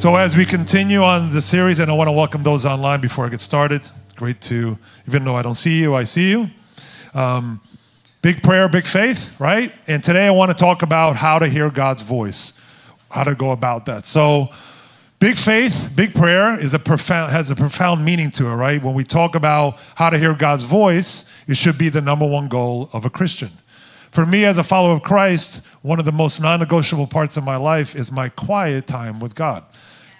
So, as we continue on the series, and I want to welcome those online before I get started. Great to, even though I don't see you, I see you. Um, big prayer, big faith, right? And today I want to talk about how to hear God's voice, how to go about that. So, big faith, big prayer is a profound has a profound meaning to it, right? When we talk about how to hear God's voice, it should be the number one goal of a Christian. For me, as a follower of Christ, one of the most non negotiable parts of my life is my quiet time with God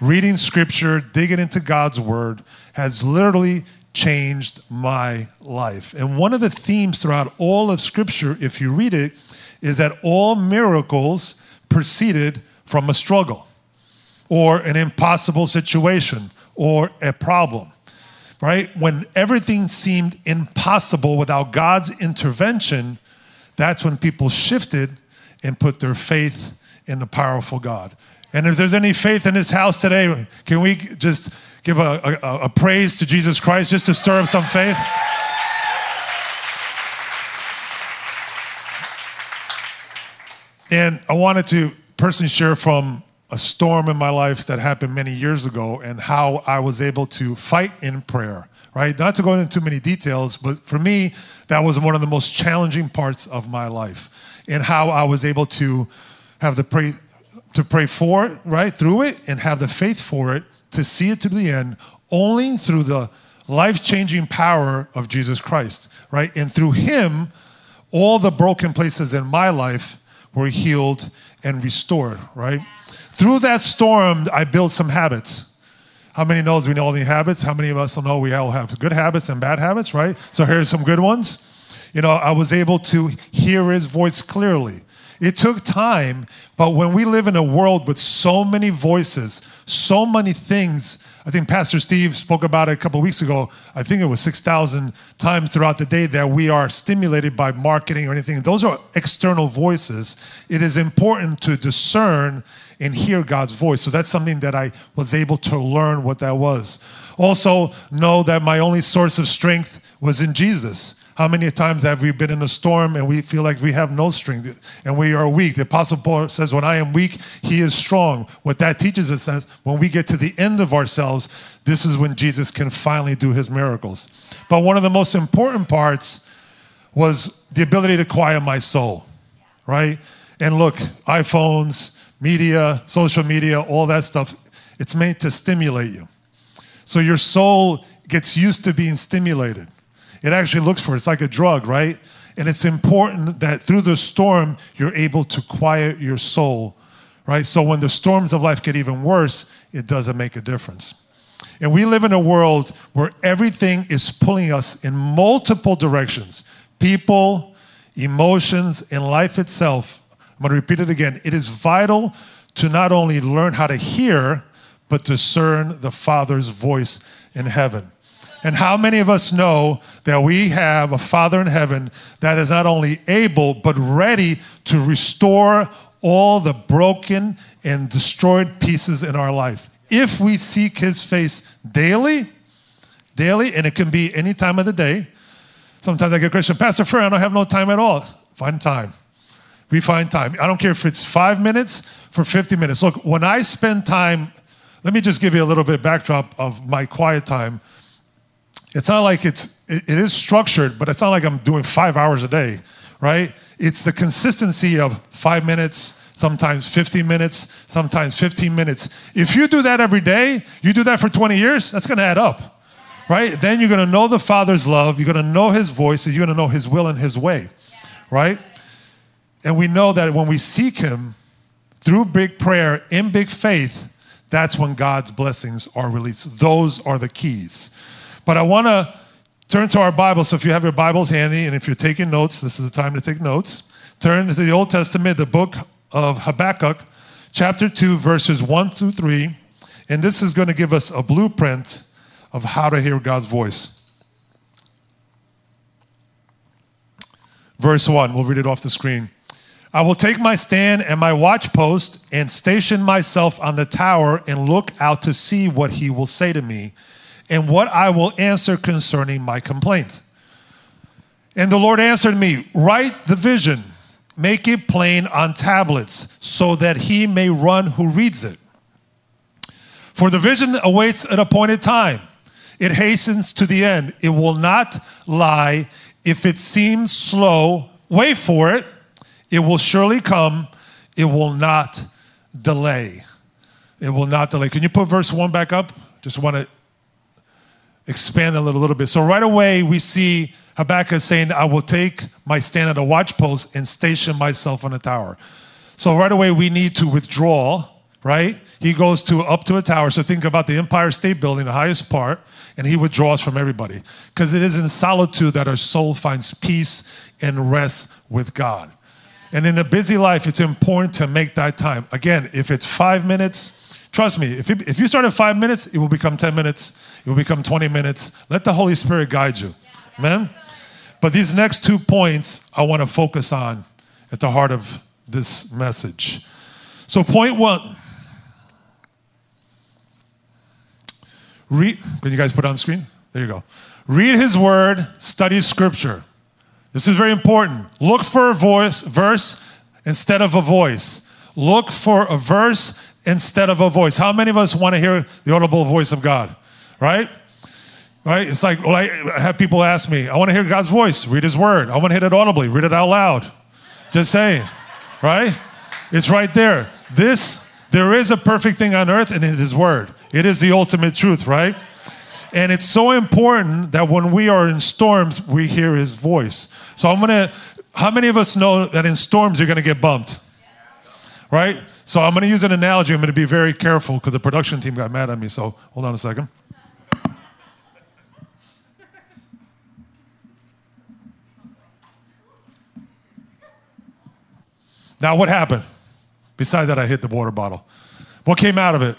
reading scripture, digging into God's word has literally changed my life. And one of the themes throughout all of scripture, if you read it, is that all miracles proceeded from a struggle or an impossible situation or a problem. Right? When everything seemed impossible without God's intervention, that's when people shifted and put their faith in the powerful God. And if there's any faith in this house today, can we just give a, a, a praise to Jesus Christ just to stir up some faith? And I wanted to personally share from a storm in my life that happened many years ago and how I was able to fight in prayer, right? Not to go into too many details, but for me, that was one of the most challenging parts of my life and how I was able to have the pray, to pray for it, right, through it, and have the faith for it to see it to the end only through the life changing power of Jesus Christ, right? And through Him, all the broken places in my life were healed and restored, right? Through that storm, I built some habits. How many knows we know all the habits? How many of us know we all have good habits and bad habits, right? So here's some good ones. You know, I was able to hear his voice clearly. It took time, but when we live in a world with so many voices, so many things, I think Pastor Steve spoke about it a couple weeks ago. I think it was 6,000 times throughout the day that we are stimulated by marketing or anything. Those are external voices. It is important to discern and hear God's voice. So that's something that I was able to learn what that was. Also, know that my only source of strength was in Jesus. How many times have we been in a storm and we feel like we have no strength and we are weak? The Apostle Paul says, When I am weak, he is strong. What that teaches us is when we get to the end of ourselves, this is when Jesus can finally do his miracles. But one of the most important parts was the ability to quiet my soul, right? And look, iPhones, media, social media, all that stuff, it's made to stimulate you. So your soul gets used to being stimulated. It actually looks for it. It's like a drug, right? And it's important that through the storm, you're able to quiet your soul, right? So when the storms of life get even worse, it doesn't make a difference. And we live in a world where everything is pulling us in multiple directions people, emotions, and life itself. I'm going to repeat it again. It is vital to not only learn how to hear, but discern the Father's voice in heaven. And how many of us know that we have a Father in heaven that is not only able, but ready to restore all the broken and destroyed pieces in our life? If we seek His face daily, daily, and it can be any time of the day. Sometimes I get a question, Pastor Fred, I don't have no time at all. Find time. We find time. I don't care if it's five minutes for 50 minutes. Look, when I spend time, let me just give you a little bit of backdrop of my quiet time it's not like it's it, it is structured but it's not like i'm doing five hours a day right? It's the consistency of five minutes sometimes 15 minutes sometimes 15 minutes. If you do that every day you do that for 20 years that's to add up right? Then you're to know the father's love you're to know his voice and you're to know his will and his way right? And we know that when we seek him through big prayer in big faith that's when god's blessings are released. Those are the keys but I want to turn to our Bible. So if you have your Bibles handy and if you're taking notes, this is the time to take notes. Turn to the Old Testament, the book of Habakkuk, chapter 2, verses 1 through 3. And this is going to give us a blueprint of how to hear God's voice. Verse 1, we'll read it off the screen. I will take my stand and my watch post and station myself on the tower and look out to see what he will say to me and what I will answer concerning my complaint. And the Lord answered me, Write the vision, make it plain on tablets, so that he may run who reads it. For the vision awaits an appointed time. It hastens to the end. It will not lie. If it seems slow, wait for it. It will surely come. It will not delay. It will not delay. Can you put verse 1 back up? Just want to expand a little, little bit. So, right away, we see Habakkuk saying, I will take my stand at a watch post and station myself on a tower. So, right away, we need to withdraw, right? He goes to up to a tower. So, think about the Empire State Building, the highest part, and he withdraws from everybody. Because it is in solitude that our soul finds peace and rest with God. And in a busy life, it's important to make that time. Again, if it's five minutes, trust me, if, it, if you start at five minutes, it will become 10 minutes, it will become 20 minutes. Let the Holy Spirit guide you. Amen? But these next two points I want to focus on at the heart of this message. So, point one read, can you guys put on screen? There you go. Read his word, study scripture. This is very important. Look for a voice, verse instead of a voice. Look for a verse instead of a voice. How many of us want to hear the audible voice of God? Right? Right? It's like well, I have people ask me, I want to hear God's voice. Read His Word. I want to hear it audibly. Read it out loud. Just saying. Right? It's right there. This, there is a perfect thing on earth, and it is His Word. It is the ultimate truth, right? And it's so important that when we are in storms, we hear his voice. So I'm gonna, how many of us know that in storms you're gonna get bumped? Right? So I'm gonna use an analogy. I'm gonna be very careful because the production team got mad at me. So hold on a second. Now, what happened? Besides that, I hit the water bottle. What came out of it?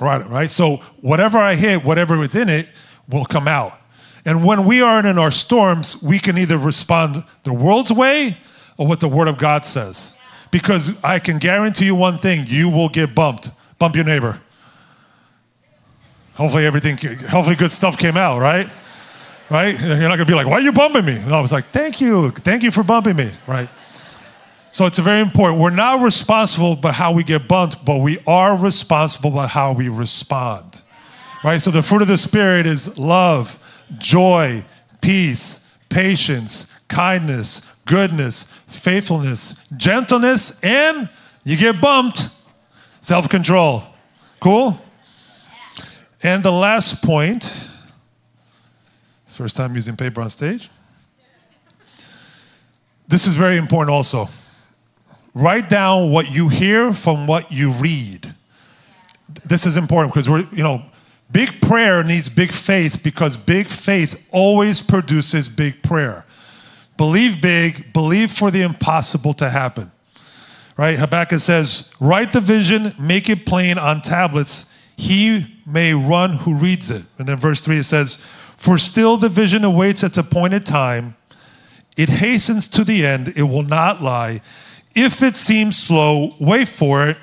Right, right. So whatever I hit, whatever is in it, will come out. And when we are in our storms, we can either respond the world's way or what the Word of God says. Because I can guarantee you one thing: you will get bumped. Bump your neighbor. Hopefully, everything. Hopefully, good stuff came out. Right. Right. You're not gonna be like, "Why are you bumping me?" No, I was like, "Thank you, thank you for bumping me." Right. So it's very important. We're not responsible by how we get bumped, but we are responsible by how we respond. Right? So the fruit of the Spirit is love, joy, peace, patience, kindness, goodness, faithfulness, gentleness, and you get bumped, self control. Cool? And the last point, first time using paper on stage. This is very important also. Write down what you hear from what you read. This is important because we're, you know, big prayer needs big faith because big faith always produces big prayer. Believe big, believe for the impossible to happen. Right? Habakkuk says, Write the vision, make it plain on tablets. He may run who reads it. And then verse 3 it says, For still the vision awaits its appointed time. It hastens to the end, it will not lie. If it seems slow, wait for it.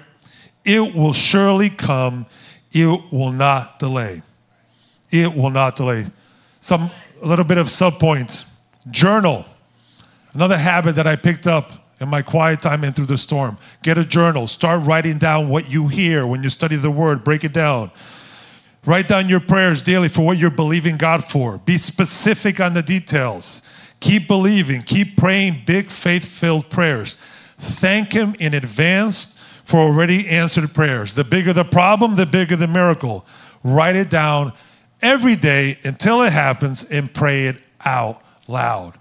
It will surely come. It will not delay. It will not delay. Some a little bit of subpoints. Journal. Another habit that I picked up in my quiet time and through the storm. Get a journal. Start writing down what you hear when you study the word. Break it down. Write down your prayers daily for what you're believing God for. Be specific on the details. Keep believing. Keep praying big faith filled prayers. Thank Him in advance for already answered prayers. The bigger the problem, the bigger the miracle. Write it down every day until it happens and pray it out loud.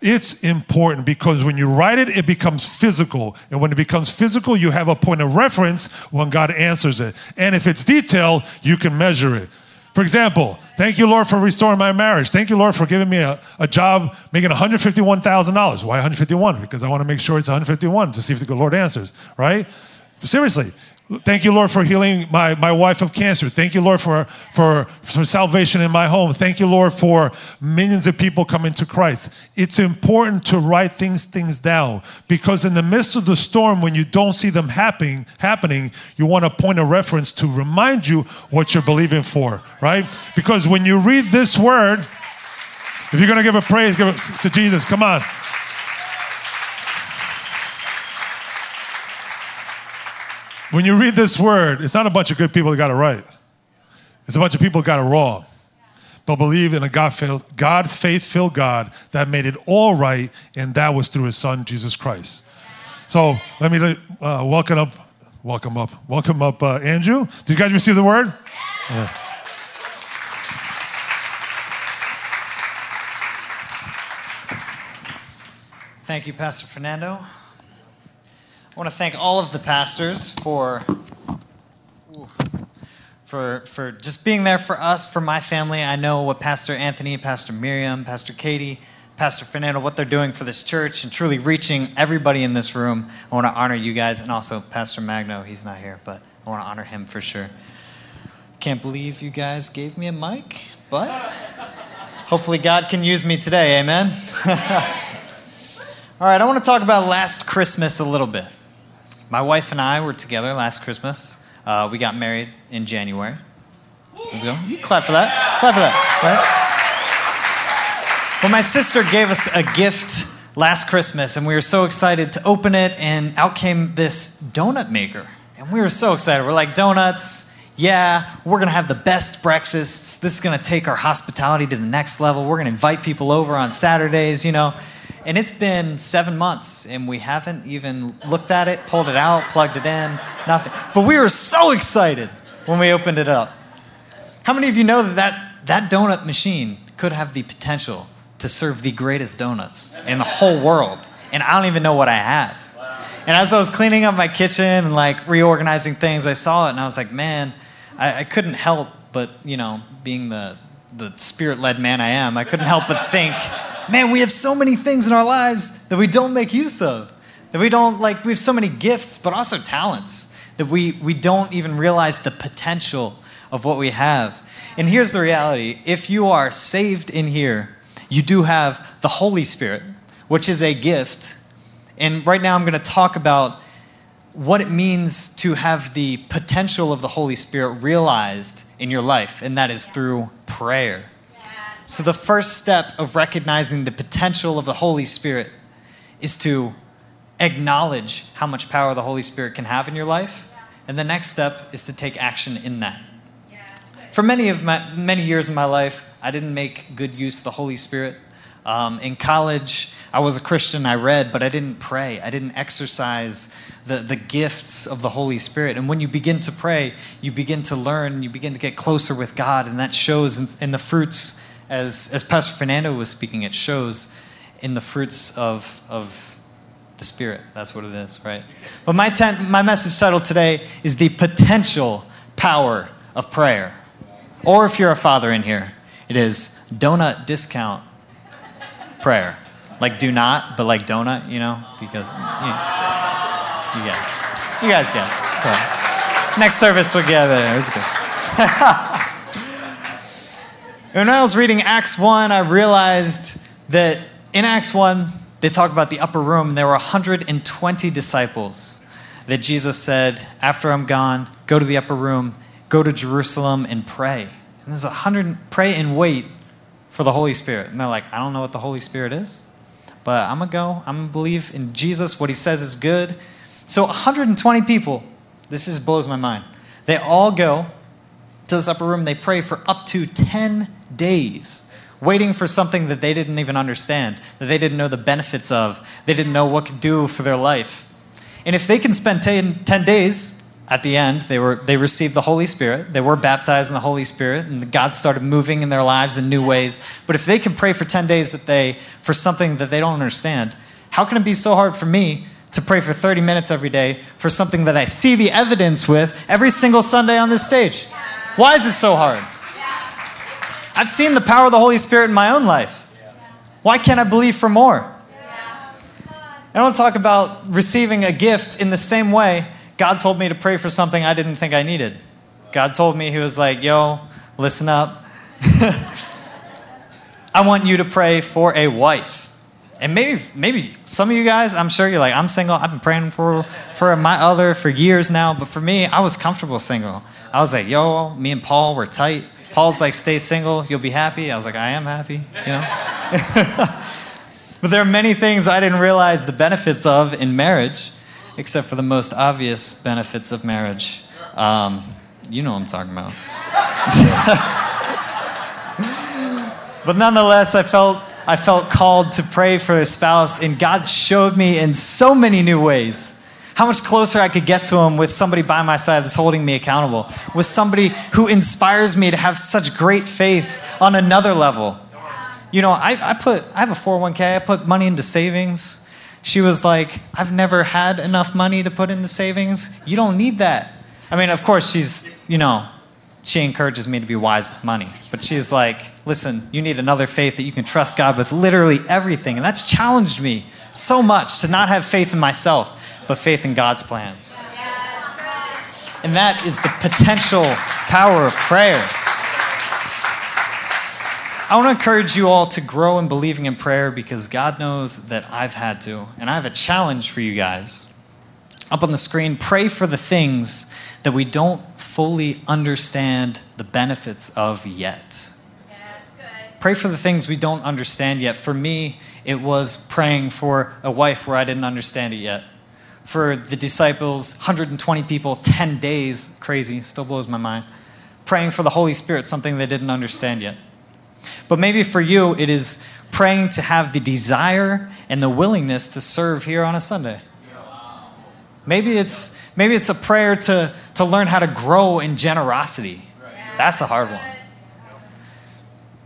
It's important because when you write it, it becomes physical. And when it becomes physical, you have a point of reference when God answers it. And if it's detailed, you can measure it. For example, thank you, Lord, for restoring my marriage. Thank you, Lord, for giving me a, a job making $151,000. Why 151? Because I want to make sure it's 151 to see if the Lord answers, right? Seriously, Thank you, Lord, for healing my, my wife of cancer. Thank you, Lord, for, for, for salvation in my home. Thank you, Lord, for millions of people coming to Christ. It's important to write things, things down because in the midst of the storm, when you don't see them happening, happening, you want to point a reference to remind you what you're believing for, right? Because when you read this word, if you're going to give a praise, give it to Jesus. Come on. When you read this word, it's not a bunch of good people that got it right. It's a bunch of people that got it wrong. But believe in a God, God faith filled God that made it all right, and that was through his son, Jesus Christ. So let me uh, welcome up, welcome up, welcome up, uh, Andrew. Did you guys receive the word? Yeah. Thank you, Pastor Fernando. I want to thank all of the pastors for for for just being there for us, for my family. I know what Pastor Anthony, Pastor Miriam, Pastor Katie, Pastor Fernando, what they're doing for this church and truly reaching everybody in this room. I want to honor you guys and also Pastor Magno. He's not here, but I want to honor him for sure. Can't believe you guys gave me a mic, but hopefully God can use me today. Amen. All right, I want to talk about last Christmas a little bit. My wife and I were together last Christmas. Uh, we got married in January. Let's go. You clap for that. Clap for that. Right? Well, my sister gave us a gift last Christmas, and we were so excited to open it, and out came this donut maker. And we were so excited. We're like, donuts, yeah, we're gonna have the best breakfasts. This is gonna take our hospitality to the next level. We're gonna invite people over on Saturdays, you know. And it's been seven months, and we haven't even looked at it, pulled it out, plugged it in, nothing. But we were so excited when we opened it up. How many of you know that that, that donut machine could have the potential to serve the greatest donuts in the whole world? And I don't even know what I have. And as I was cleaning up my kitchen and like reorganizing things, I saw it and I was like, man, I, I couldn't help but, you know, being the, the spirit led man I am, I couldn't help but think, man, we have so many things in our lives that we don't make use of. That we don't, like, we have so many gifts, but also talents that we, we don't even realize the potential of what we have. And here's the reality if you are saved in here, you do have the Holy Spirit, which is a gift. And right now I'm going to talk about what it means to have the potential of the Holy Spirit realized in your life, and that is through prayer. So, the first step of recognizing the potential of the Holy Spirit is to acknowledge how much power the Holy Spirit can have in your life. And the next step is to take action in that. For many of my many years in my life, I didn't make good use of the Holy Spirit. Um, in college, I was a Christian, I read, but I didn't pray. I didn't exercise the, the gifts of the Holy Spirit. And when you begin to pray, you begin to learn, you begin to get closer with God, and that shows in, in the fruits as, as Pastor Fernando was speaking, it shows in the fruits of, of the Spirit. That's what it is, right? But my, ten, my message title today is The Potential Power of Prayer. Or if you're a father in here, it is Donut Discount Prayer. Like do not, but like donut, you know? Because you, you get it. You guys get it. So next service we'll get it. It's good. When I was reading Acts 1, I realized that in Acts 1, they talk about the upper room. There were 120 disciples that Jesus said, After I'm gone, go to the upper room, go to Jerusalem and pray. And there's 100, pray and wait for the Holy Spirit. And they're like, I don't know what the Holy Spirit is, but I'm going to go. I'm going to believe in Jesus. What he says is good. So 120 people, this just blows my mind. They all go to this upper room. They pray for up to 10 days, waiting for something that they didn't even understand, that they didn't know the benefits of, they didn't know what could do for their life. And if they can spend 10, 10 days, at the end, they, were, they received the Holy Spirit. They were baptized in the Holy Spirit, and God started moving in their lives in new ways. But if they can pray for 10 days that they, for something that they don't understand, how can it be so hard for me to pray for 30 minutes every day for something that I see the evidence with every single Sunday on this stage? Why is it so hard? I've seen the power of the Holy Spirit in my own life. Why can't I believe for more? I want to talk about receiving a gift in the same way. God told me to pray for something I didn't think I needed. God told me, He was like, yo, listen up. I want you to pray for a wife. And maybe, maybe some of you guys, I'm sure you're like, I'm single. I've been praying for, for my other for years now. But for me, I was comfortable single. I was like, yo, me and Paul were tight. Paul's like, stay single, you'll be happy. I was like, I am happy, you know? but there are many things I didn't realize the benefits of in marriage, except for the most obvious benefits of marriage. Um, you know what I'm talking about. but nonetheless, I felt I felt called to pray for a spouse, and God showed me in so many new ways how much closer I could get to Him with somebody by my side that's holding me accountable, with somebody who inspires me to have such great faith on another level. You know, I, I put I have a 401k, I put money into savings. She was like, I've never had enough money to put into savings. You don't need that. I mean, of course, she's, you know, she encourages me to be wise with money. But she's like, listen, you need another faith that you can trust God with literally everything. And that's challenged me so much to not have faith in myself, but faith in God's plans. And that is the potential power of prayer. I want to encourage you all to grow in believing in prayer because God knows that I've had to. And I have a challenge for you guys. Up on the screen, pray for the things that we don't fully understand the benefits of yet. Pray for the things we don't understand yet. For me, it was praying for a wife where I didn't understand it yet. For the disciples, 120 people, 10 days, crazy, still blows my mind. Praying for the Holy Spirit, something they didn't understand yet. But maybe for you, it is praying to have the desire and the willingness to serve here on a Sunday. Maybe it's maybe it's a prayer to to learn how to grow in generosity. That's a hard one.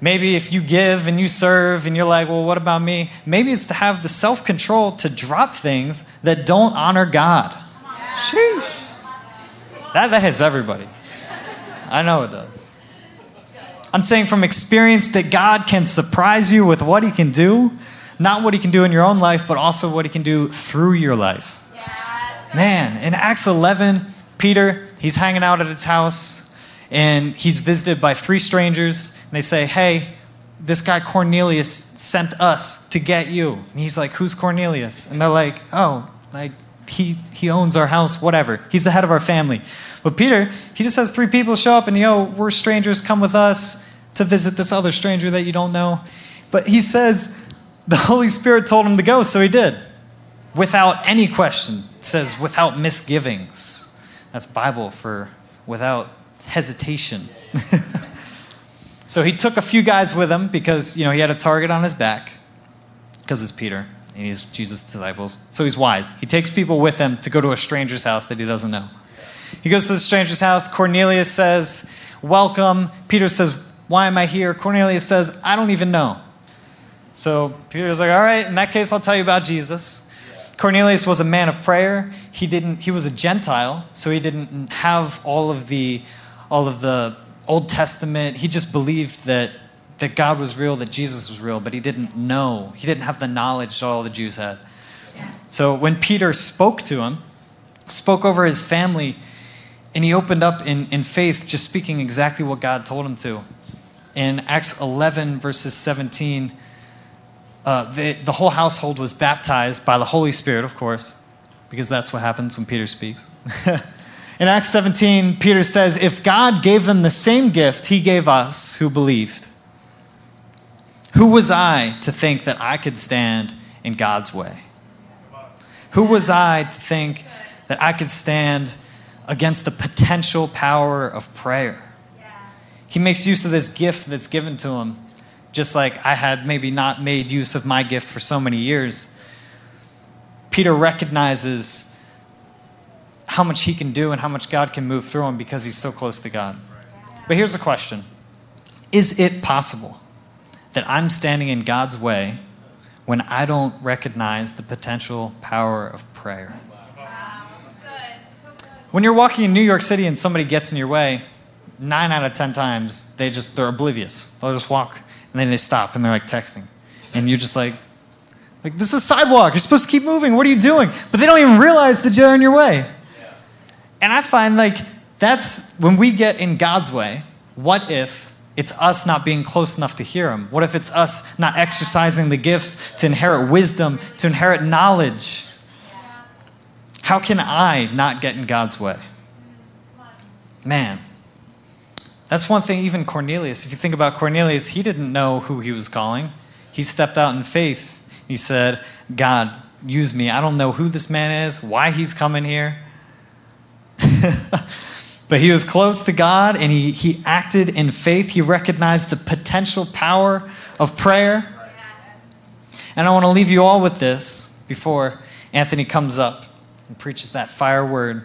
Maybe if you give and you serve and you're like, well, what about me? Maybe it's to have the self control to drop things that don't honor God. Sheesh. That, that hits everybody. I know it does. I'm saying from experience that God can surprise you with what He can do, not what He can do in your own life, but also what He can do through your life. Man, in Acts 11, Peter, he's hanging out at his house and he's visited by three strangers. And they say, Hey, this guy Cornelius sent us to get you. And he's like, Who's Cornelius? And they're like, Oh, like he, he owns our house, whatever. He's the head of our family. But Peter, he just has three people show up and, yo, we're strangers, come with us to visit this other stranger that you don't know. But he says the Holy Spirit told him to go, so he did. Without any question. It says, without misgivings. That's Bible for without hesitation. so he took a few guys with him because, you know, he had a target on his back because it's Peter and he's Jesus' disciples. So he's wise. He takes people with him to go to a stranger's house that he doesn't know. He goes to the stranger's house. Cornelius says, Welcome. Peter says, Why am I here? Cornelius says, I don't even know. So Peter's like, All right, in that case, I'll tell you about Jesus. Cornelius was a man of prayer. He didn't he was a Gentile, so he didn't have all of the all of the Old Testament. He just believed that that God was real, that Jesus was real, but he didn't know. He didn't have the knowledge that all the Jews had. So when Peter spoke to him, spoke over his family, and he opened up in, in faith, just speaking exactly what God told him to. In Acts 11, verses 17, uh, the, the whole household was baptized by the Holy Spirit, of course, because that's what happens when Peter speaks. In Acts 17, Peter says, If God gave them the same gift he gave us who believed, who was I to think that I could stand in God's way? Who was I to think that I could stand against the potential power of prayer? He makes use of this gift that's given to him just like I had maybe not made use of my gift for so many years. Peter recognizes how much he can do and how much God can move through him because he's so close to God. But here's a question Is it possible that I'm standing in God's way when I don't recognize the potential power of prayer? When you're walking in New York City and somebody gets in your way, nine out of ten times they just they're oblivious. They'll just walk and then they stop and they're like texting. And you're just like, like this is a sidewalk. You're supposed to keep moving. What are you doing? But they don't even realize that you're in your way. And I find like that's when we get in God's way, what if it's us not being close enough to hear Him? What if it's us not exercising the gifts to inherit wisdom, to inherit knowledge? How can I not get in God's way? Man, that's one thing, even Cornelius. If you think about Cornelius, he didn't know who he was calling. He stepped out in faith. He said, God, use me. I don't know who this man is, why he's coming here. but he was close to God and he, he acted in faith. He recognized the potential power of prayer. And I want to leave you all with this before Anthony comes up and preaches that fire word.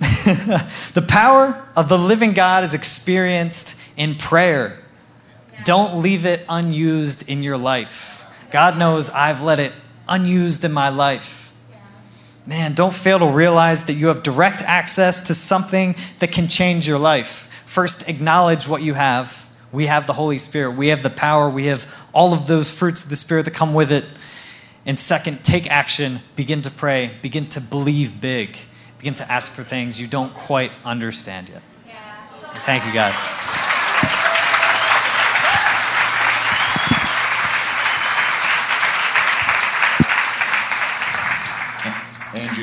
the power of the living God is experienced in prayer. Don't leave it unused in your life. God knows I've let it unused in my life. Man, don't fail to realize that you have direct access to something that can change your life. First, acknowledge what you have. We have the Holy Spirit, we have the power, we have all of those fruits of the Spirit that come with it. And second, take action, begin to pray, begin to believe big, begin to ask for things you don't quite understand yet. Thank you, guys.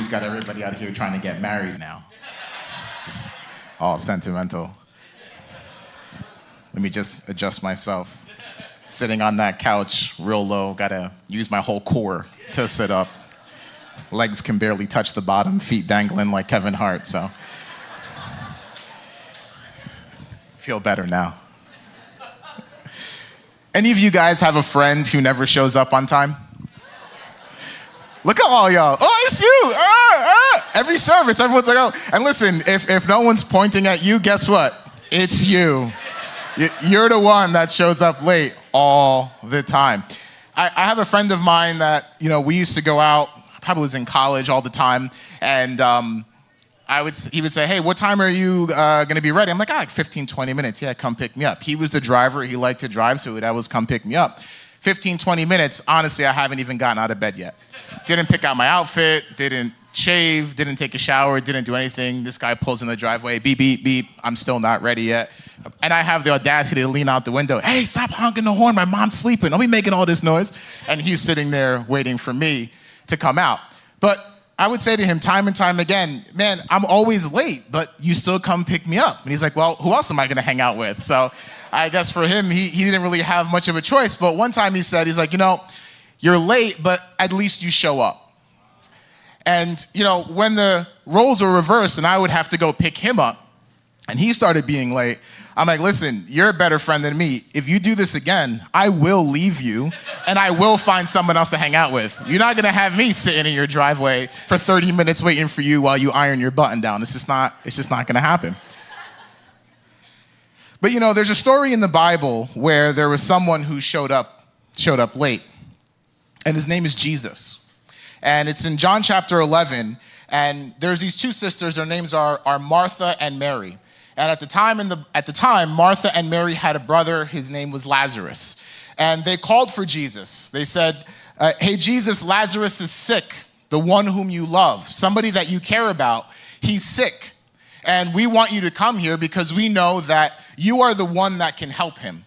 Andrew's got everybody out here trying to get married now. Just all sentimental. Let me just adjust myself. Sitting on that couch real low, gotta use my whole core to sit up. Legs can barely touch the bottom, feet dangling like Kevin Hart, so. Feel better now. Any of you guys have a friend who never shows up on time? Look at all y'all. Oh, it's you. Ah, ah. Every service, everyone's like, oh. And listen, if, if no one's pointing at you, guess what? It's you. You're the one that shows up late all the time. I, I have a friend of mine that, you know, we used to go out, probably was in college all the time, and um, I would, he would say, hey, what time are you uh, going to be ready? I'm like, ah, like 15, 20 minutes. Yeah, come pick me up. He was the driver. He liked to drive, so that was come pick me up. 15, 20 minutes, honestly, I haven't even gotten out of bed yet. Didn't pick out my outfit, didn't shave, didn't take a shower, didn't do anything. This guy pulls in the driveway, beep, beep, beep. I'm still not ready yet. And I have the audacity to lean out the window, hey, stop honking the horn. My mom's sleeping. Don't be making all this noise. And he's sitting there waiting for me to come out. But I would say to him time and time again, man, I'm always late, but you still come pick me up. And he's like, well, who else am I going to hang out with? So I guess for him, he, he didn't really have much of a choice. But one time he said, he's like, you know, you're late, but at least you show up. And, you know, when the roles were reversed and I would have to go pick him up, and he started being late, I'm like, listen, you're a better friend than me. If you do this again, I will leave you and I will find someone else to hang out with. You're not gonna have me sitting in your driveway for 30 minutes waiting for you while you iron your button down. It's just not, it's just not gonna happen. But you know, there's a story in the Bible where there was someone who showed up, showed up late and his name is Jesus. And it's in John chapter 11, and there's these two sisters, their names are, are Martha and Mary. And at the time, in the, at the time, Martha and Mary had a brother, his name was Lazarus. And they called for Jesus. They said, uh, Hey, Jesus, Lazarus is sick, the one whom you love, somebody that you care about. He's sick. And we want you to come here because we know that you are the one that can help him.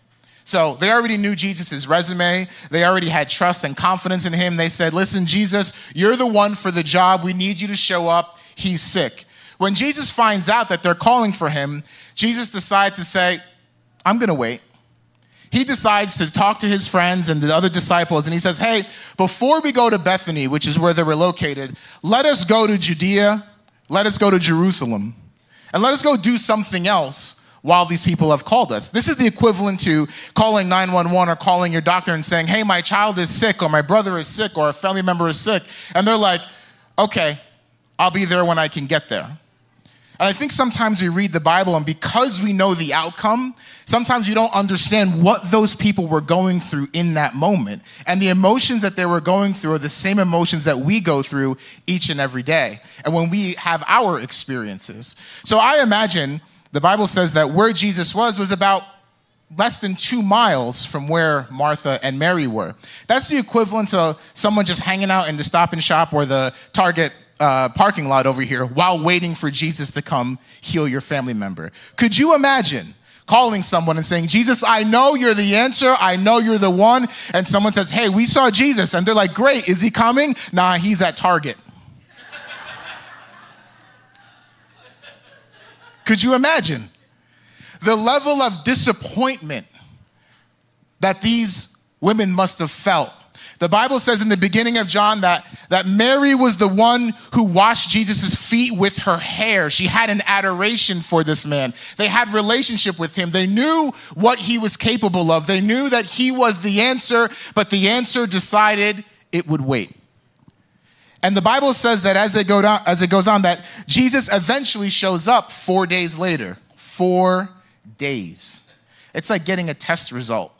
So they already knew Jesus' resume. They already had trust and confidence in him. They said, Listen, Jesus, you're the one for the job. We need you to show up. He's sick. When Jesus finds out that they're calling for him, Jesus decides to say, I'm going to wait. He decides to talk to his friends and the other disciples, and he says, Hey, before we go to Bethany, which is where they were located, let us go to Judea, let us go to Jerusalem, and let us go do something else while these people have called us. This is the equivalent to calling 911 or calling your doctor and saying, hey, my child is sick, or my brother is sick, or a family member is sick. And they're like, okay, I'll be there when I can get there. And I think sometimes we read the Bible, and because we know the outcome, sometimes we don't understand what those people were going through in that moment. And the emotions that they were going through are the same emotions that we go through each and every day. And when we have our experiences. So I imagine the Bible says that where Jesus was was about less than two miles from where Martha and Mary were. That's the equivalent to someone just hanging out in the stop and shop or the Target uh, parking lot over here while waiting for Jesus to come heal your family member. Could you imagine calling someone and saying, Jesus, I know you're the answer. I know you're the one. And someone says, Hey, we saw Jesus. And they're like, Great, is he coming? Nah, he's at Target. Could you imagine the level of disappointment that these women must have felt? The Bible says in the beginning of John that, that Mary was the one who washed Jesus' feet with her hair. She had an adoration for this man. They had relationship with him. They knew what he was capable of. They knew that he was the answer, but the answer decided it would wait. And the Bible says that as, they go down, as it goes on, that Jesus eventually shows up four days later. Four days. It's like getting a test result.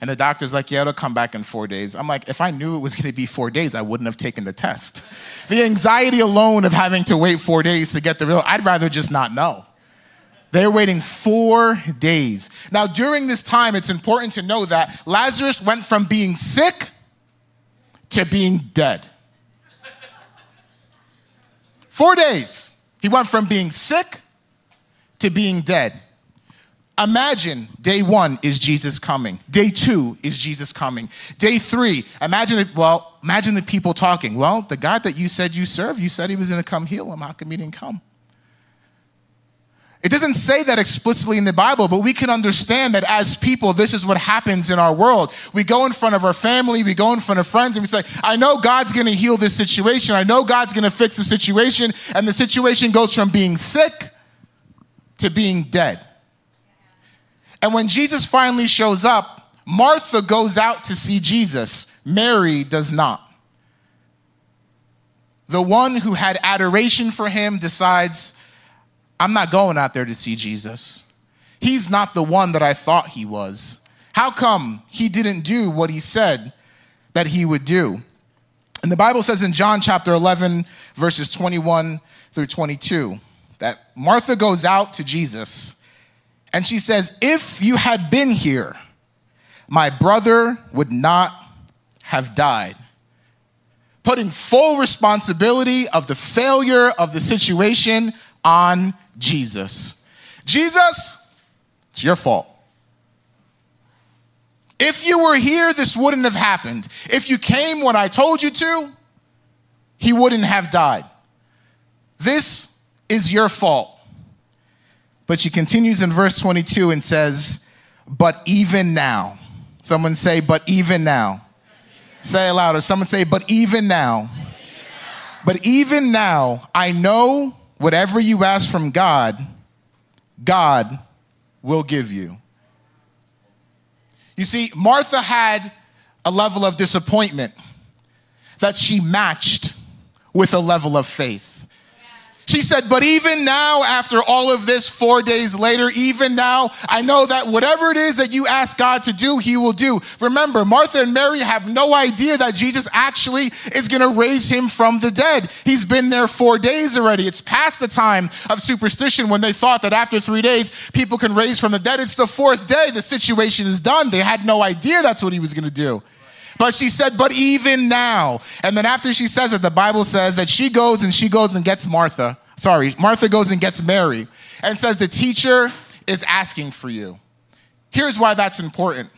And the doctor's like, yeah, it'll come back in four days. I'm like, if I knew it was going to be four days, I wouldn't have taken the test. The anxiety alone of having to wait four days to get the real, I'd rather just not know. They're waiting four days. Now, during this time, it's important to know that Lazarus went from being sick to being dead. Four days. He went from being sick to being dead. Imagine day one is Jesus coming. Day two is Jesus coming. Day three, imagine it, well, imagine the people talking. Well, the God that you said you serve, you said he was going to come heal him. How come he didn't come? It doesn't say that explicitly in the Bible, but we can understand that as people, this is what happens in our world. We go in front of our family, we go in front of friends, and we say, I know God's gonna heal this situation. I know God's gonna fix the situation. And the situation goes from being sick to being dead. And when Jesus finally shows up, Martha goes out to see Jesus, Mary does not. The one who had adoration for him decides, I'm not going out there to see Jesus. He's not the one that I thought he was. How come he didn't do what he said that he would do? And the Bible says in John chapter 11, verses 21 through 22, that Martha goes out to Jesus and she says, If you had been here, my brother would not have died. Putting full responsibility of the failure of the situation on Jesus. Jesus, it's your fault. If you were here, this wouldn't have happened. If you came when I told you to, he wouldn't have died. This is your fault. But she continues in verse 22 and says, But even now. Someone say, But even now. Say it louder. Someone say, But even now. But even now, I know whatever you ask from God, God will give you. You see, Martha had a level of disappointment that she matched with a level of faith. She said, But even now, after all of this, four days later, even now, I know that whatever it is that you ask God to do, He will do. Remember, Martha and Mary have no idea that Jesus actually is going to raise him from the dead. He's been there four days already. It's past the time of superstition when they thought that after three days, people can raise from the dead. It's the fourth day. The situation is done. They had no idea that's what He was going to do. But she said, but even now. And then after she says it, the Bible says that she goes and she goes and gets Martha. Sorry, Martha goes and gets Mary and says, the teacher is asking for you. Here's why that's important.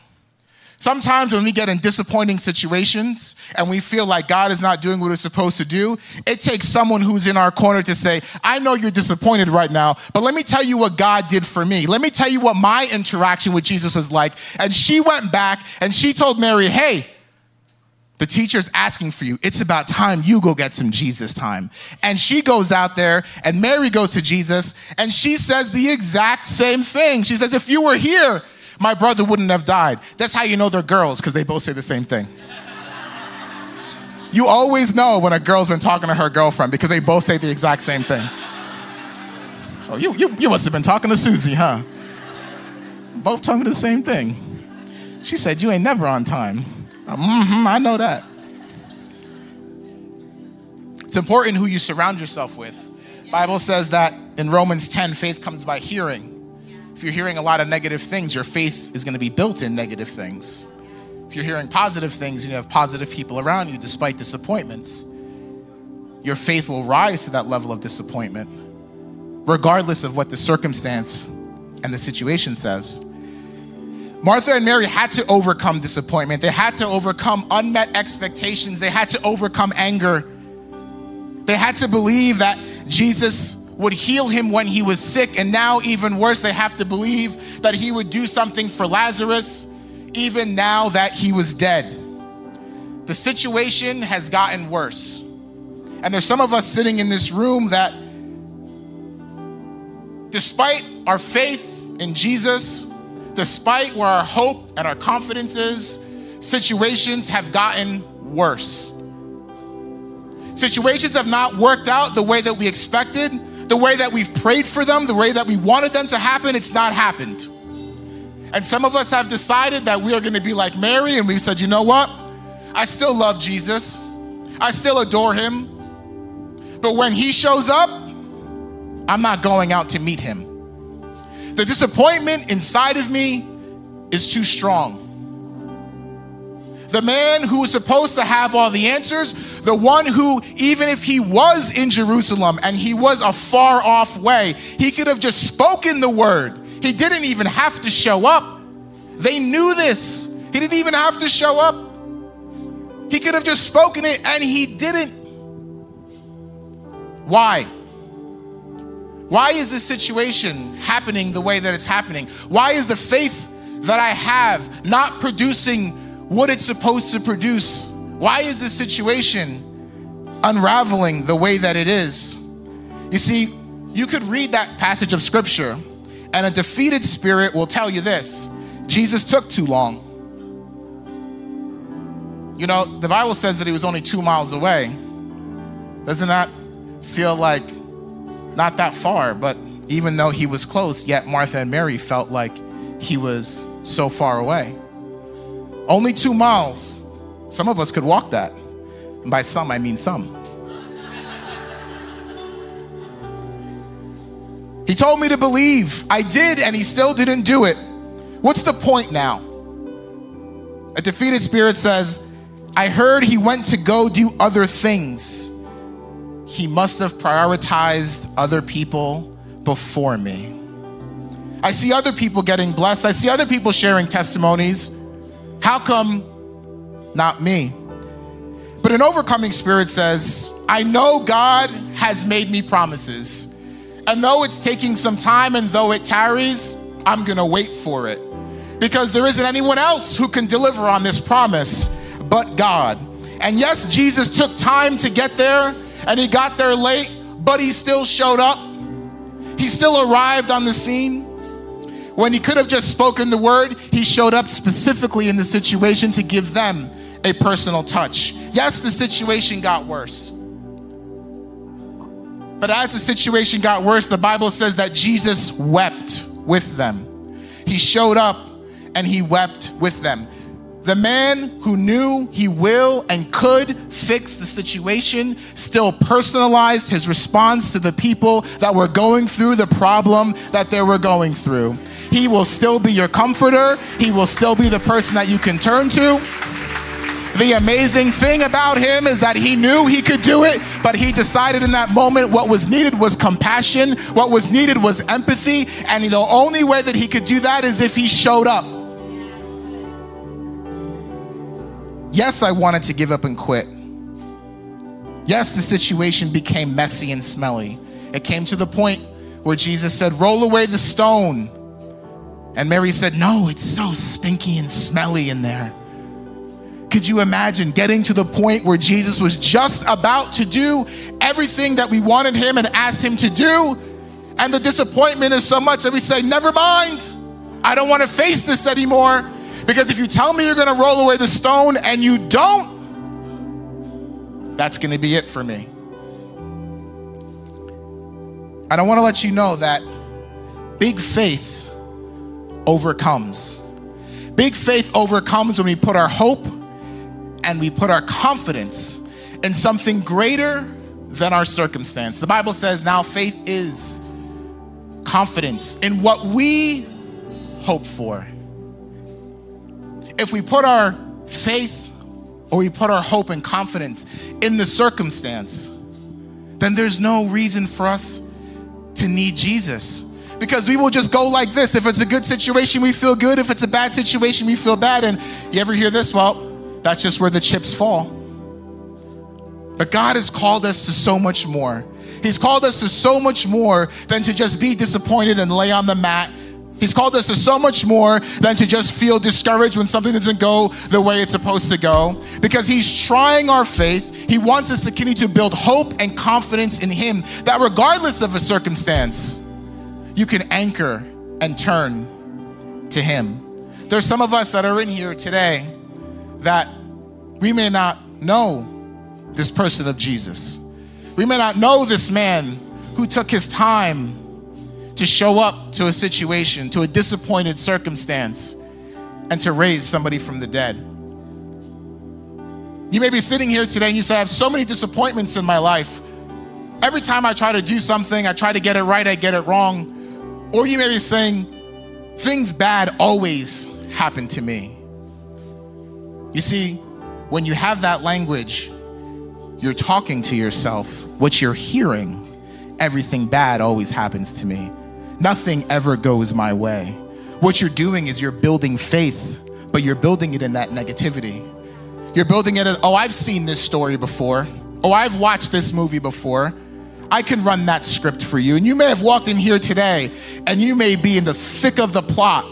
Sometimes when we get in disappointing situations and we feel like God is not doing what it's supposed to do, it takes someone who's in our corner to say, I know you're disappointed right now, but let me tell you what God did for me. Let me tell you what my interaction with Jesus was like. And she went back and she told Mary, hey, the teacher's asking for you. It's about time you go get some Jesus time. And she goes out there, and Mary goes to Jesus, and she says the exact same thing. She says, If you were here, my brother wouldn't have died. That's how you know they're girls, because they both say the same thing. you always know when a girl's been talking to her girlfriend because they both say the exact same thing. Oh, you, you, you must have been talking to Susie, huh? Both talking the same thing. She said, You ain't never on time. Mm-hmm, I know that. It's important who you surround yourself with. Bible says that in Romans 10, faith comes by hearing. If you're hearing a lot of negative things, your faith is going to be built in negative things. If you're hearing positive things and you have positive people around you despite disappointments, your faith will rise to that level of disappointment, regardless of what the circumstance and the situation says. Martha and Mary had to overcome disappointment. They had to overcome unmet expectations. They had to overcome anger. They had to believe that Jesus would heal him when he was sick. And now, even worse, they have to believe that he would do something for Lazarus, even now that he was dead. The situation has gotten worse. And there's some of us sitting in this room that, despite our faith in Jesus, despite where our hope and our confidence is, situations have gotten worse. Situations have not worked out the way that we expected, the way that we've prayed for them, the way that we wanted them to happen. It's not happened. And some of us have decided that we are going to be like Mary, and we said, you know what? I still love Jesus, I still adore him. But when he shows up, I'm not going out to meet him. The disappointment inside of me is too strong. The man who was supposed to have all the answers, the one who, even if he was in Jerusalem and he was a far off way, he could have just spoken the word. He didn't even have to show up. They knew this. He didn't even have to show up. He could have just spoken it and he didn't. Why? Why is this situation happening the way that it's happening? Why is the faith that I have not producing what it's supposed to produce? Why is this situation unraveling the way that it is? You see, you could read that passage of scripture, and a defeated spirit will tell you this Jesus took too long. You know, the Bible says that he was only two miles away. Doesn't that feel like not that far, but even though he was close, yet Martha and Mary felt like he was so far away. Only two miles. Some of us could walk that. And by some, I mean some. He told me to believe. I did, and he still didn't do it. What's the point now? A defeated spirit says, I heard he went to go do other things he must have prioritized other people before me. I see other people getting blessed. I see other people sharing testimonies. How come not me? But an overcoming spirit says, I know God has made me promises. And though it's taking some time and though it tarries, I'm gonna wait for it. Because there isn't anyone else who can deliver on this promise but God. And yes, Jesus took time to get there and he got there late, but he still showed up. He still arrived on the scene. When he could have just spoken the word, he showed up specifically in the situation to give them a personal touch. Yes, the situation got worse. But as the situation got worse, the Bible says that Jesus wept with them. He showed up and he wept with them. The man who knew he will and could fix the situation still personalized his response to the people that were going through the problem that they were going through. He will still be your comforter, he will still be the person that you can turn to. The amazing thing about him is that he knew he could do it, but he decided in that moment what was needed was compassion, what was needed was empathy, and the only way that he could do that is if he showed up. Yes, I wanted to give up and quit. Yes, the situation became messy and smelly. It came to the point where Jesus said, Roll away the stone. And Mary said, No, it's so stinky and smelly in there. Could you imagine getting to the point where Jesus was just about to do everything that we wanted him and asked him to do? And the disappointment is so much that we say, Never mind. I don't want to face this anymore. Because if you tell me you're going to roll away the stone and you don't, that's going to be it for me. And I want to let you know that big faith overcomes. Big faith overcomes when we put our hope and we put our confidence in something greater than our circumstance. The Bible says now faith is confidence in what we hope for if we put our faith or we put our hope and confidence in the circumstance, then there's no reason for us to need Jesus. Because we will just go like this. If it's a good situation, we feel good. If it's a bad situation, we feel bad. And you ever hear this? Well, that's just where the chips fall. But God has called us to so much more. He's called us to so much more than to just be disappointed and lay on the mat. He's called us to so much more than to just feel discouraged when something doesn't go the way it's supposed to go. Because He's trying our faith. He wants us to continue to build hope and confidence in Him that regardless of a circumstance, you can anchor and turn to Him. There's some of us that are in here today that we may not know this person of Jesus. We may not know this man who took his time to show up to a situation, to a disappointed circumstance, and to raise somebody from the dead. You may be sitting here today and you say, I have so many disappointments in my life. Every time I try to do something, I try to get it right, I get it wrong. Or you may be saying, things bad always happen to me. You see, when you have that language, you're talking to yourself. What you're hearing, everything bad always happens to me. Nothing ever goes my way. What you're doing is you're building faith, but you're building it in that negativity. You're building it as, oh, I've seen this story before. Oh, I've watched this movie before. I can run that script for you. And you may have walked in here today and you may be in the thick of the plot.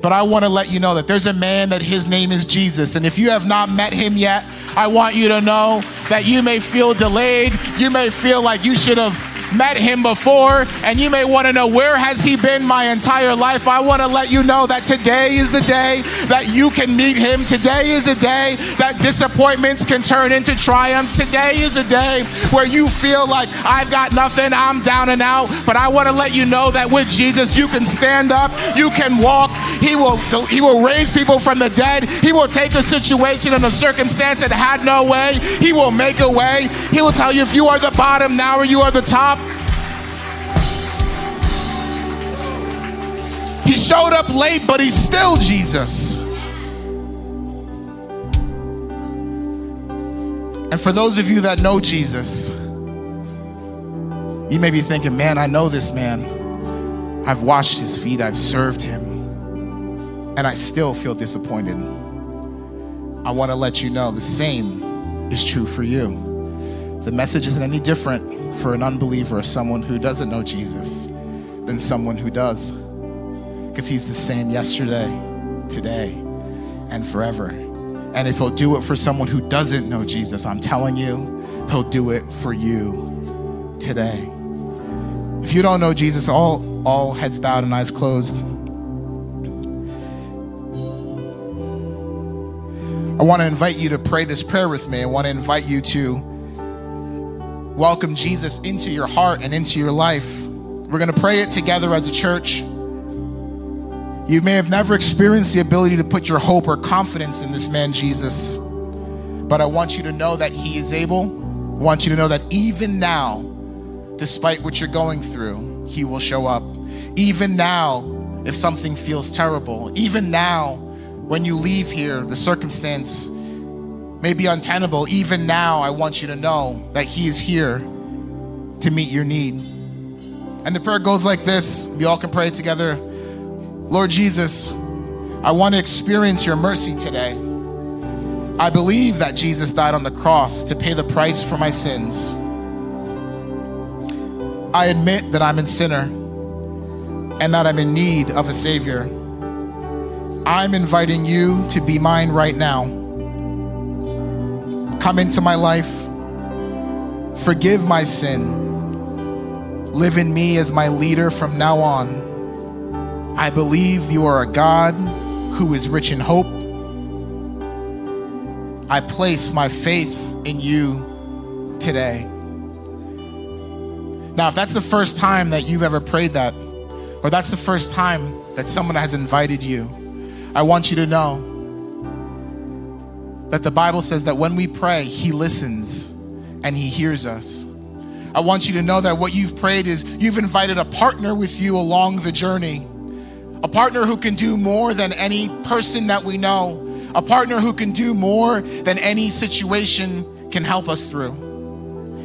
But I want to let you know that there's a man that his name is Jesus. And if you have not met him yet, I want you to know that you may feel delayed. You may feel like you should have met him before and you may want to know where has he been my entire life? I want to let you know that today is the day that you can meet him. Today is a day that disappointments can turn into triumphs. Today is a day where you feel like i've got nothing i'm down and out but i want to let you know that with jesus you can stand up you can walk. He will he will raise people from the dead. He will take a situation and a circumstance that had no way. He will make a way. He will tell you if you are the bottom now or you are the top showed up late, but he's still Jesus. And for those of you that know Jesus, you may be thinking, man, I know this man. I've washed his feet, I've served him, and I still feel disappointed. I want to let you know the same is true for you. The message isn't any different for an unbeliever or someone who doesn't know Jesus than someone who does because he's the same yesterday, today, and forever. And if he'll do it for someone who doesn't know Jesus, I'm telling you, he'll do it for you today. If you don't know Jesus, all, all heads bowed and eyes closed. I want to invite you to pray this prayer with me. I want to invite you to welcome Jesus into your heart and into your life. We're going to pray it together as a church. You may have never experienced the ability to put your hope or confidence in this man, Jesus. But I want you to know that he is able. I want you to know that even now, despite what you're going through, he will show up. Even now, if something feels terrible, even now, when you leave here, the circumstance may be untenable. Even now, I want you to know that he is here to meet your need. And the prayer goes like this. We all can pray together. Lord Jesus, I want to experience your mercy today. I believe that Jesus died on the cross to pay the price for my sins. I admit that I'm a sinner and that I'm in need of a Savior. I'm inviting you to be mine right now. Come into my life, forgive my sin, live in me as my leader from now on. I believe you are a God who is rich in hope. I place my faith in you today. Now, if that's the first time that you've ever prayed that, or that's the first time that someone has invited you, I want you to know that the Bible says that when we pray, He listens and He hears us. I want you to know that what you've prayed is you've invited a partner with you along the journey a partner who can do more than any person that we know, a partner who can do more than any situation can help us through.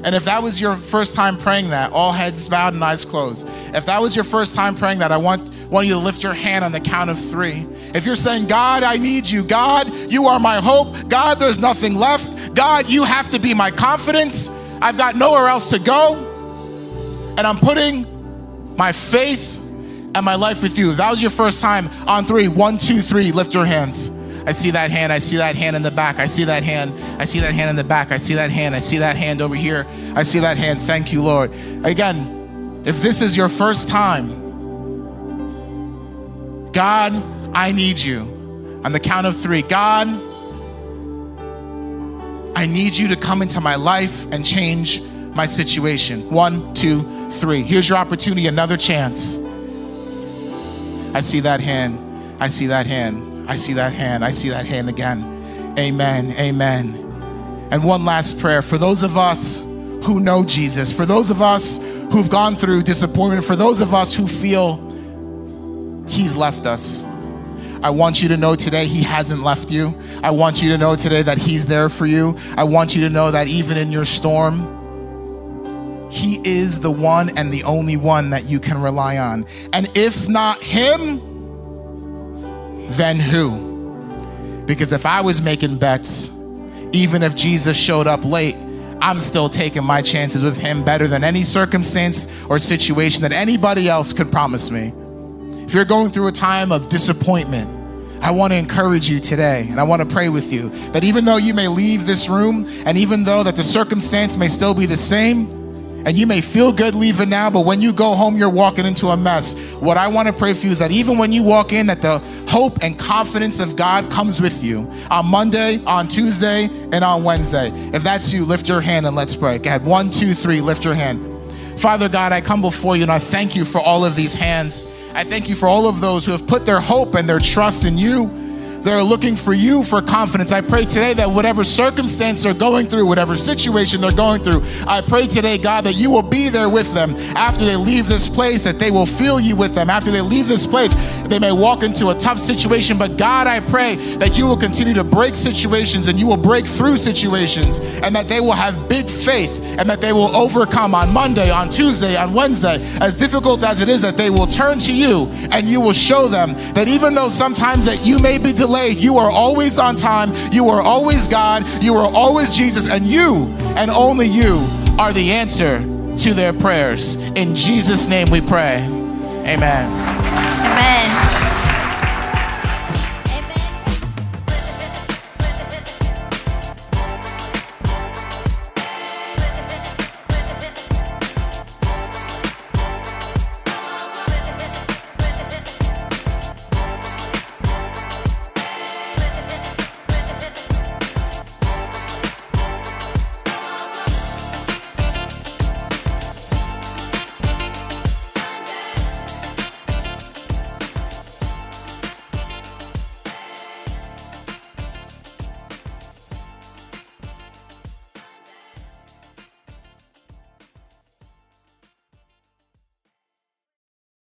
And if that was your first time praying that, all heads bowed and eyes closed. If that was your first time praying that, I want, want you to lift your hand on the count of three. If you're saying, God, I need you. God, you are my hope. God, there's nothing left. God, you have to be my confidence. I've got nowhere else to go. And I'm putting my faith and my life with you. If that was your first time on three, one, two, three, lift your hands. I see that hand. I see that hand in the back. I see that hand. I see that hand in the back. I see that hand. I see that hand over here. I see that hand. Thank you, Lord. Again, if this is your first time, God, I need you. On the count of three, God, I need you to come into my life and change my situation. One, two, three. Here's your opportunity, another chance. I see that hand. I see that hand. I see that hand. I see that hand again. Amen. Amen. And one last prayer for those of us who know Jesus, for those of us who've gone through disappointment, for those of us who feel He's left us. I want you to know today He hasn't left you. I want you to know today that He's there for you. I want you to know that even in your storm, He is the one and the only one that you can rely on. And if not Him, then who? Because if I was making bets, even if Jesus showed up late, I'm still taking my chances with him better than any circumstance or situation that anybody else could promise me. If you're going through a time of disappointment, I want to encourage you today and I want to pray with you that even though you may leave this room and even though that the circumstance may still be the same, and you may feel good leaving now, but when you go home, you're walking into a mess. What I want to pray for you is that even when you walk in, that the hope and confidence of God comes with you on Monday, on Tuesday, and on Wednesday. If that's you, lift your hand and let's pray. Go ahead. One, two, three, lift your hand. Father God, I come before you and I thank you for all of these hands. I thank you for all of those who have put their hope and their trust in you. They're looking for you for confidence. I pray today that whatever circumstance they're going through, whatever situation they're going through, I pray today, God, that you will be there with them after they leave this place, that they will feel you with them. After they leave this place, they may walk into a tough situation, but God, I pray that you will continue to break situations and you will break through situations and that they will have big faith and that they will overcome on Monday, on Tuesday, on Wednesday. As difficult as it is, that they will turn to you and you will show them that even though sometimes that you may be delayed. You are always on time. You are always God. You are always Jesus. And you, and only you, are the answer to their prayers. In Jesus' name we pray. Amen. Amen.